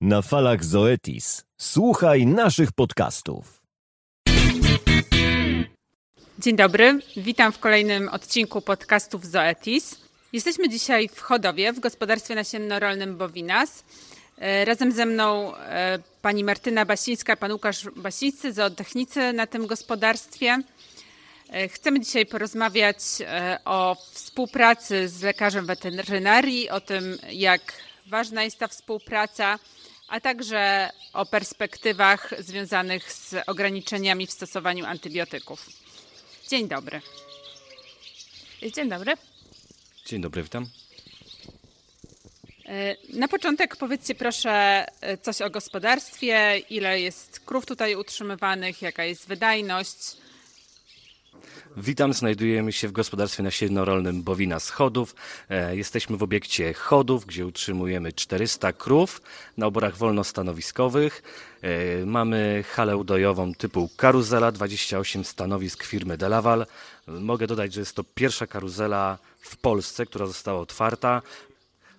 Na falach Zoetis. Słuchaj naszych podcastów. Dzień dobry, witam w kolejnym odcinku podcastów Zoetis. Jesteśmy dzisiaj w Chodowie, w gospodarstwie nasienno-rolnym Bowinas. E, razem ze mną e, pani Martyna Basińska, pan Łukasz Basińscy, zootechnicy na tym gospodarstwie. E, chcemy dzisiaj porozmawiać o współpracy z lekarzem weterynarii, o tym, jak ważna jest ta współpraca, a także o perspektywach związanych z ograniczeniami w stosowaniu antybiotyków. Dzień dobry. Dzień dobry. Dzień dobry, witam. E, na początek powiedzcie proszę e, coś o gospodarstwie, ile jest krów tutaj utrzymywanych, jaka jest wydajność. Witam, znajdujemy się w gospodarstwie nasienno-rolnym Bowina z Chodów. E, jesteśmy w obiekcie Chodów, gdzie utrzymujemy 400 krów na oborach wolnostanowiskowych. Mamy halę udojową typu karuzela, 28 stanowisk firmy Delaval. Mogę dodać, że jest to pierwsza karuzela w Polsce, która została otwarta.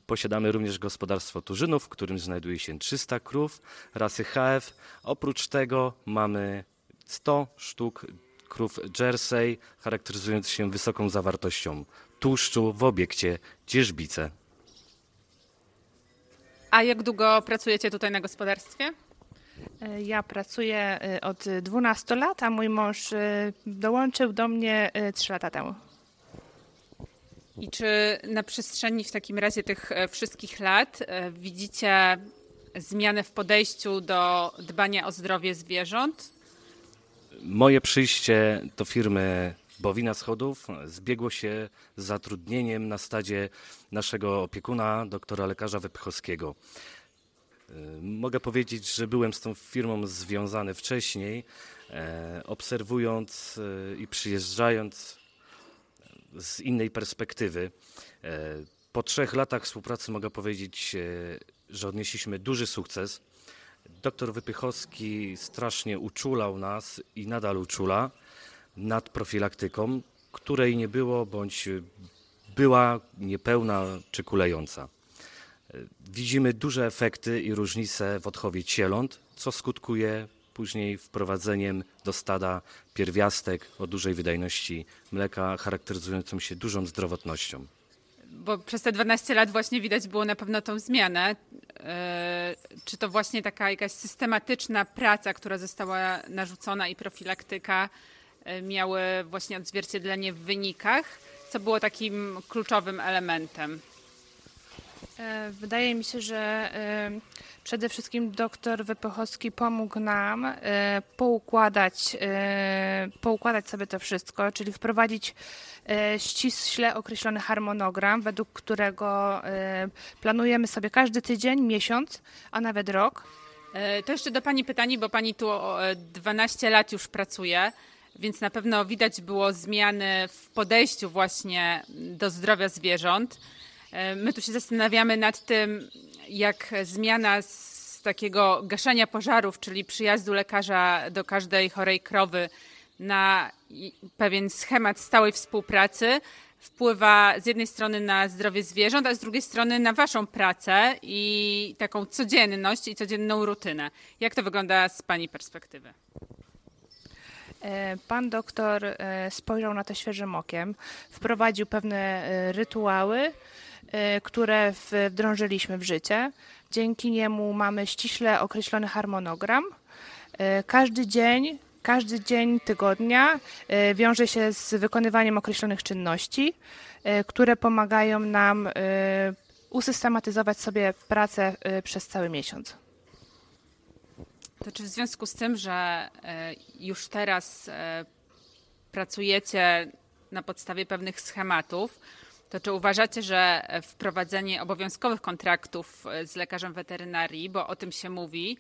Posiadamy również gospodarstwo Turzynów, w którym znajduje się 300 krów rasy HF. Oprócz tego mamy 100 sztuk krów Jersey, charakteryzując się wysoką zawartością tłuszczu w obiekcie Dzierżbice. A jak długo pracujecie tutaj na gospodarstwie? E, ja pracuję e, od 12 lat, a mój mąż e, dołączył do mnie 3 lata temu. I czy na przestrzeni w takim razie tych wszystkich lat widzicie zmianę w podejściu do dbania o zdrowie zwierząt? Moje przyjście do firmy Bowina Schodów zbiegło się z zatrudnieniem na stadzie naszego opiekuna, doktora lekarza Wypchowskiego. E, mogę powiedzieć, że byłem z tą firmą związany wcześniej, obserwując i przyjeżdżając z innej perspektywy. E, po trzech latach współpracy mogę powiedzieć, e, że odnieśliśmy duży sukces. Doktor Wypychowski strasznie uczulał nas i nadal uczula nad profilaktyką, której nie było bądź była niepełna czy kulejąca. Widzimy duże efekty i różnice w odchowie cieląt, co skutkuje później wprowadzeniem do stada pierwiastek o dużej wydajności mleka, charakteryzującą się dużą zdrowotnością. Bo przez te 12 lat właśnie widać było na pewno tą zmianę. E, czy to właśnie taka jakaś systematyczna praca, która została narzucona i profilaktyka e, miały właśnie odzwierciedlenie w wynikach? Co było takim kluczowym elementem? E, wydaje mi się, że przede wszystkim doktor Wypochowski pomógł nam e, poukładać, e, poukładać sobie to wszystko, czyli wprowadzić ściśle określony harmonogram, według którego planujemy sobie każdy tydzień, miesiąc, a nawet rok. To jeszcze do Pani pytanie, bo Pani tu 12 lat już pracuje, więc na pewno widać było zmiany w podejściu właśnie do zdrowia zwierząt. E, my tu się zastanawiamy nad tym, jak zmiana z takiego gaszenia pożarów, czyli przyjazdu lekarza do każdej chorej krowy na pewien schemat stałej współpracy, wpływa z jednej strony na zdrowie zwierząt, a z drugiej strony na Waszą pracę i taką codzienność i codzienną rutynę. Jak to wygląda z Pani perspektywy? E, pan doktor e, spojrzał na to świeżym okiem, wprowadził pewne rytuały, Y, które wdrążyliśmy w życie. Dzięki niemu mamy ściśle określony harmonogram. Każdy dzień, każdy dzień tygodnia wiąże się z wykonywaniem określonych czynności, które pomagają nam usystematyzować sobie pracę przez cały miesiąc. To czy w związku z tym, że już teraz pracujecie na podstawie pewnych schematów, to czy uważacie, że wprowadzenie obowiązkowych kontraktów z lekarzem weterynarii, bo o tym się mówi,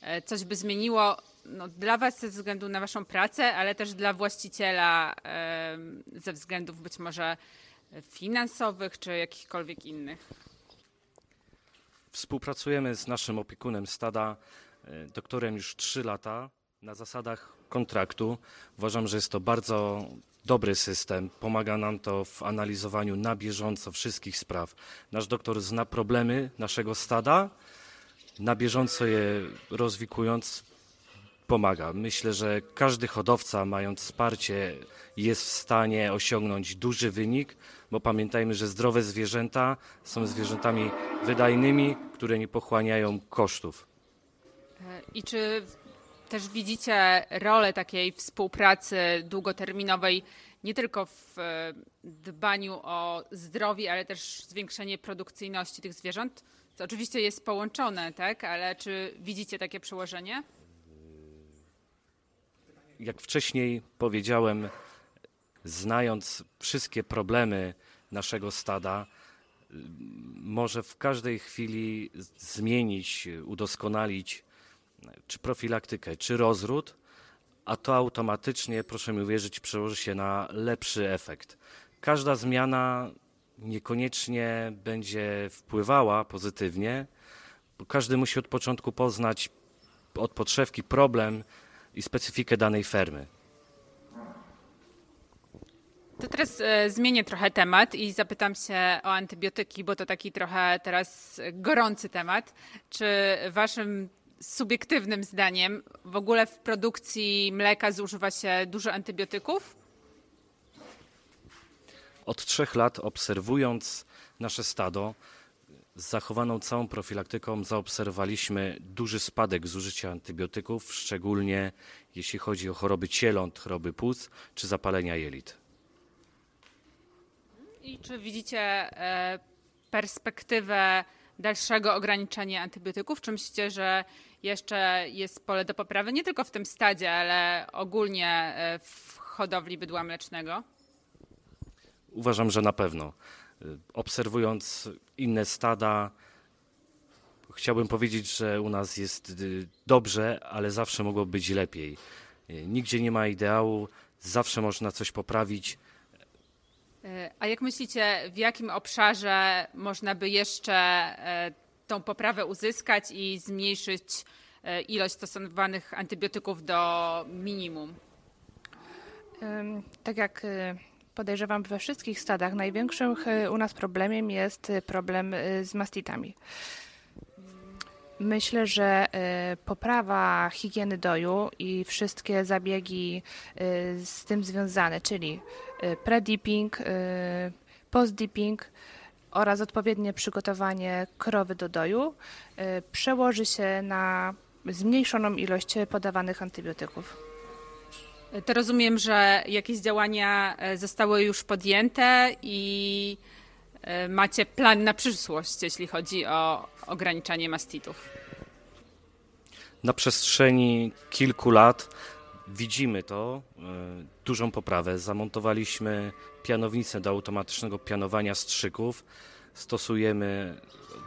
e, coś by zmieniło no, dla Was ze względu na Waszą pracę, ale też dla właściciela e, ze względów być może finansowych czy jakichkolwiek innych? Współpracujemy z naszym opiekunem stada, e, doktorem już 3 lata na zasadach kontraktu. Uważam, że jest to bardzo dobry system. Pomaga nam to w analizowaniu na bieżąco wszystkich spraw. Nasz doktor zna problemy naszego stada na bieżąco je rozwikując pomaga. Myślę, że każdy hodowca, mając wsparcie, jest w stanie osiągnąć duży wynik, bo pamiętajmy, że zdrowe zwierzęta są zwierzętami wydajnymi, które nie pochłaniają kosztów. I czy też widzicie rolę takiej współpracy długoterminowej nie tylko w e, dbaniu o zdrowie, ale też zwiększenie produkcyjności tych zwierząt? To oczywiście jest połączone, tak? Ale czy widzicie takie przełożenie? Jak wcześniej powiedziałem, znając wszystkie problemy naszego stada, może w każdej chwili zmienić, udoskonalić czy profilaktykę, czy rozród, a to automatycznie, proszę mi uwierzyć, przełoży się na lepszy efekt. Każda zmiana niekoniecznie będzie wpływała pozytywnie, bo każdy musi od początku poznać od podszewki problem i specyfikę danej fermy. To teraz e, zmienię trochę temat i zapytam się o antybiotyki, bo to taki trochę teraz gorący temat. Czy waszym subiektywnym zdaniem w ogóle w produkcji mleka zużywa się dużo antybiotyków? Od trzech lat obserwując nasze stado, z zachowaną całą profilaktyką zaobserwowaliśmy duży spadek zużycia antybiotyków, szczególnie jeśli chodzi o choroby cieląt, choroby płuc czy zapalenia jelit. I czy widzicie e, perspektywę dalszego ograniczenia antybiotyków? Czy myślicie, że jeszcze jest pole do poprawy nie tylko w tym stadzie, ale ogólnie e, w hodowli bydła mlecznego? Uważam, że na pewno. Obserwując inne stada, chciałbym powiedzieć, że u nas jest y, dobrze, ale zawsze mogło być lepiej. Nigdzie nie ma ideału, zawsze można coś poprawić. E, a jak myślicie, w jakim obszarze można by jeszcze e, tą poprawę uzyskać i zmniejszyć e, ilość stosowanych antybiotyków do minimum? Tak jak podejrzewam we wszystkich stadach, największym u nas problemem jest problem z mastitami. Myślę, że poprawa higieny doju i wszystkie zabiegi z tym związane, czyli pre-dipping, post-dipping, oraz odpowiednie przygotowanie krowy do doju y, przełoży się na zmniejszoną ilość podawanych antybiotyków. To rozumiem, że jakieś działania e, zostały już podjęte i macie plan na przyszłość, jeśli chodzi o ograniczanie mastitów. Na przestrzeni kilku lat widzimy to, e, dużą poprawę. Zamontowaliśmy pianownicę do automatycznego pianowania strzyków. Stosujemy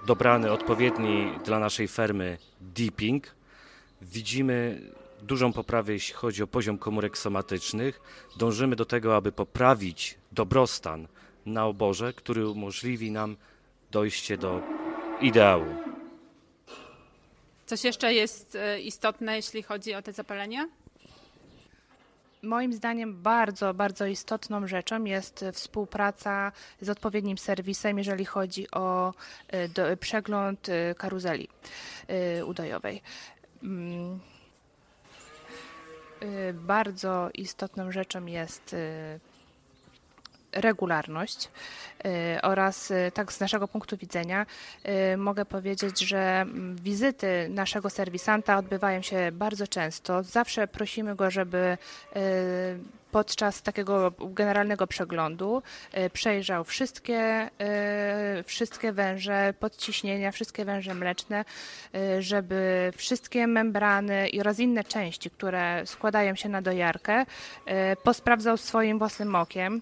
dobrany, odpowiedni dla naszej fermy dipping. Widzimy dużą poprawę, jeśli chodzi o poziom komórek somatycznych. Dążymy do tego, aby poprawić dobrostan na oborze, który umożliwi nam dojście do ideału. Coś jeszcze jest e, istotne, jeśli chodzi o te zapalenia? Moim zdaniem bardzo, bardzo istotną rzeczą jest współpraca z odpowiednim serwisem, jeżeli chodzi o e, do, przegląd e, karuzeli e, udojowej. Mm. Bardzo istotną rzeczą jest regularność y, oraz y, tak z naszego punktu widzenia y, mogę powiedzieć, że mm, wizyty naszego serwisanta odbywają się bardzo często. Zawsze prosimy go, żeby podczas takiego generalnego przeglądu przejrzał wszystkie, wszystkie węże podciśnienia, wszystkie węże mleczne, żeby wszystkie membrany oraz inne części, które składają się na dojarkę, posprawdzał swoim własnym okiem.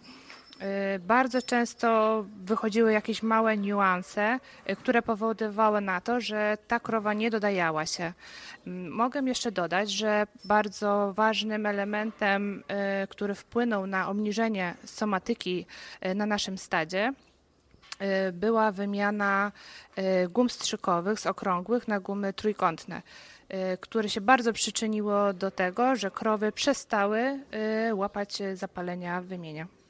Y, bardzo często wychodziły jakieś małe niuanse, y, które powodowały na to, że ta krowa nie dodajała się. Mm, mogę jeszcze dodać, że bardzo ważnym elementem, y, który wpłynął na obniżenie somatyki na naszym stadzie, była wymiana gum strzykowych z okrągłych na gumy trójkątne które się bardzo przyczyniło do tego, że krowy przestały łapać zapalenia wymienia.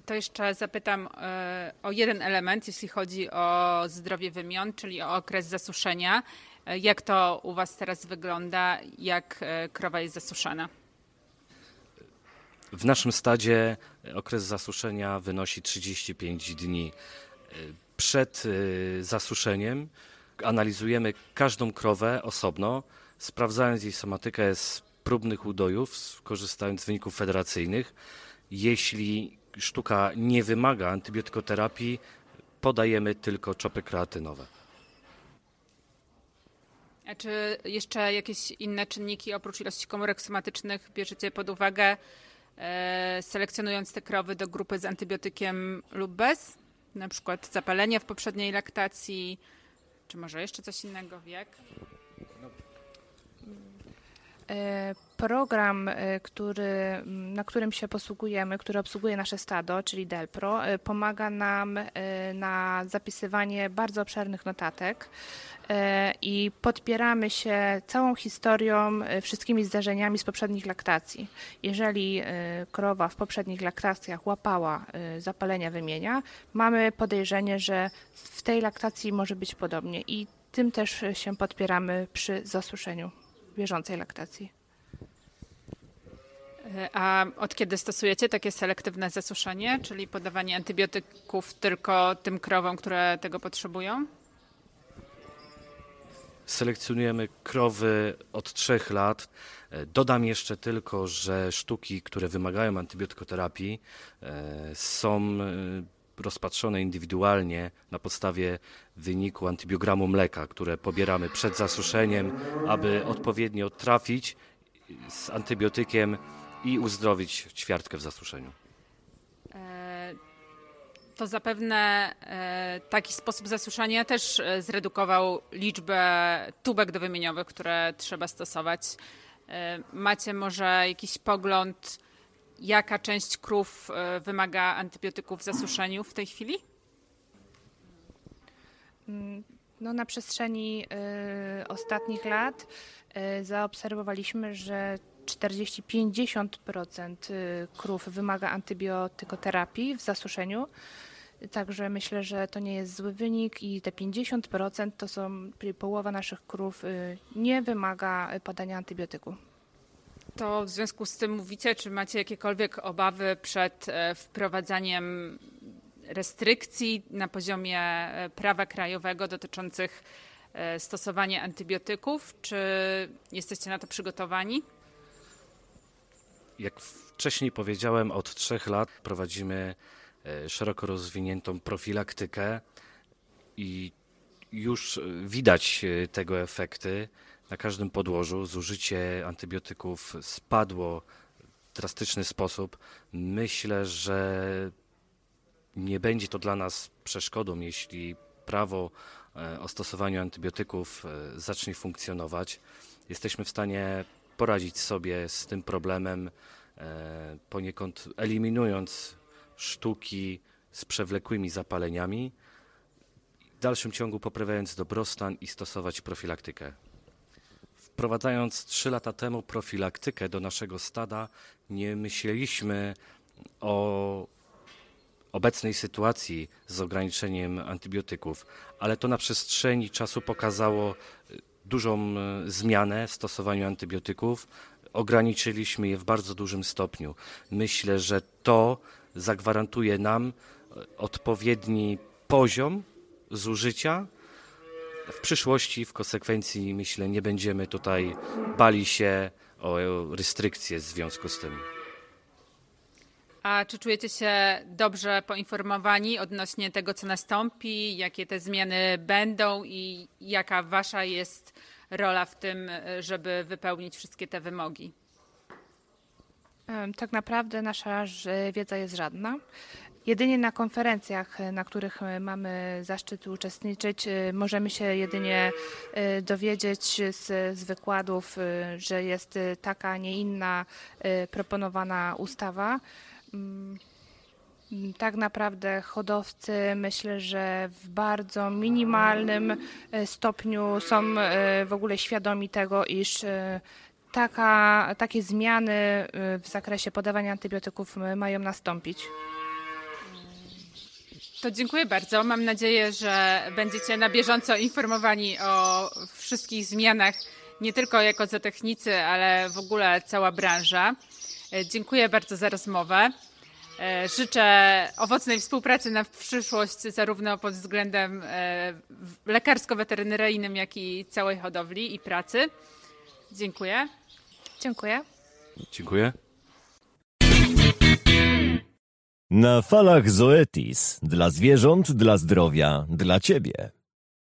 To jeszcze zapytam e, o jeden element, jeśli chodzi o zdrowie wymion, czyli o okres zasuszenia. E, jak to u Was teraz wygląda? Jak e, krowa jest zasuszana? W naszym stadzie okres zasuszenia wynosi 35 dni. Przed zasuszeniem analizujemy każdą krowę osobno, sprawdzając jej somatykę z próbnych udojów, korzystając z wyników federacyjnych. Jeśli sztuka nie wymaga antybiotykoterapii, podajemy tylko czopy kreatynowe. A czy jeszcze jakieś inne czynniki oprócz ilości komórek somatycznych bierzecie pod uwagę, e, selekcjonując te krowy do grupy z antybiotykiem lub bez? Na przykład zapalenie w poprzedniej laktacji, czy może jeszcze coś innego, wiek? E, program, e, który, na którym się posługujemy, który obsługuje nasze stado, czyli Delpro, e, pomaga nam na zapisywanie bardzo obszernych notatek i podpieramy się całą historią, wszystkimi zdarzeniami z poprzednich laktacji. Jeżeli krowa w poprzednich laktacjach łapała zapalenia wymienia, mamy podejrzenie, że w tej laktacji może być podobnie i tym też się podpieramy przy zasuszeniu bieżącej laktacji. A od kiedy stosujecie takie selektywne zasuszenie, czyli podawanie antybiotyków tylko tym krowom, które tego potrzebują? Selekcjonujemy krowy od trzech lat. Dodam jeszcze tylko, że sztuki, które wymagają antybiotykoterapii, e, są e, rozpatrzone indywidualnie na podstawie wyniku antybiogramu mleka, które pobieramy przed zasuszeniem, aby odpowiednio trafić z antybiotykiem i uzdrowić ćwiartkę w zasuszeniu. E, to zapewne e, taki sposób zasuszania też e, zredukował liczbę tubek dowymieniowych, które trzeba stosować. Macie może jakiś pogląd, jaka część krów e, wymaga antybiotyków w zasuszeniu w tej chwili? Mm, no, na przestrzeni y, ostatnich lat y, zaobserwowaliśmy, że 40-50% krów wymaga antybiotykoterapii w zasuszeniu. Także myślę, że to nie jest zły wynik i te 50% to są połowa naszych krów nie wymaga podania antybiotyku. To w związku z tym mówicie, czy macie jakiekolwiek obawy przed e, wprowadzaniem restrykcji na poziomie e, prawa krajowego dotyczących e, stosowania antybiotyków? Czy jesteście na to przygotowani? Jak wcześniej powiedziałem, od trzech lat prowadzimy szeroko rozwiniętą profilaktykę i już widać tego efekty na każdym podłożu. Zużycie antybiotyków spadło w drastyczny sposób. Myślę, że nie będzie to dla nas przeszkodą, jeśli prawo e, o stosowaniu antybiotyków e, zacznie funkcjonować. Jesteśmy w stanie poradzić sobie z tym problemem, e, poniekąd eliminując sztuki z przewlekłymi zapaleniami, w dalszym ciągu poprawiając dobrostan i stosować profilaktykę. Wprowadzając trzy lata temu profilaktykę do naszego stada, nie myśleliśmy o obecnej sytuacji z ograniczeniem antybiotyków, ale to na przestrzeni czasu pokazało y, dużą y, zmianę w stosowaniu antybiotyków. Ograniczyliśmy je w bardzo dużym stopniu. Myślę, że to zagwarantuje nam y, odpowiedni poziom zużycia w przyszłości, w konsekwencji, myślę, nie będziemy tutaj bali się o restrykcje w związku z tym. A czy czujecie się dobrze poinformowani odnośnie tego, co nastąpi, jakie te zmiany będą i jaka wasza jest rola w tym, żeby wypełnić wszystkie te wymogi? Tak naprawdę nasza wiedza jest żadna. Jedynie na konferencjach, e, na których e, mamy zaszczyt uczestniczyć, e, możemy się jedynie dowiedzieć z, z wykładów, że jest taka, a nie inna proponowana ustawa. Mm, tak naprawdę hodowcy myślę, że w bardzo minimalnym stopniu są w ogóle świadomi tego, iż taka, takie zmiany w zakresie podawania antybiotyków mają nastąpić. To dziękuję bardzo. Mam nadzieję, że będziecie na bieżąco informowani o wszystkich zmianach, nie tylko jako zootechnicy, ale w ogóle cała branża. E, Dziękuję bardzo za rozmowę. E, Życzę owocnej współpracy na przyszłość, zarówno pod względem e, lekarsko-weterynaryjnym, jak i całej hodowli i pracy. Dziękuję. Dziękuję. Dziękuję. Na falach Zoetis. Dla zwierząt, dla zdrowia, dla ciebie.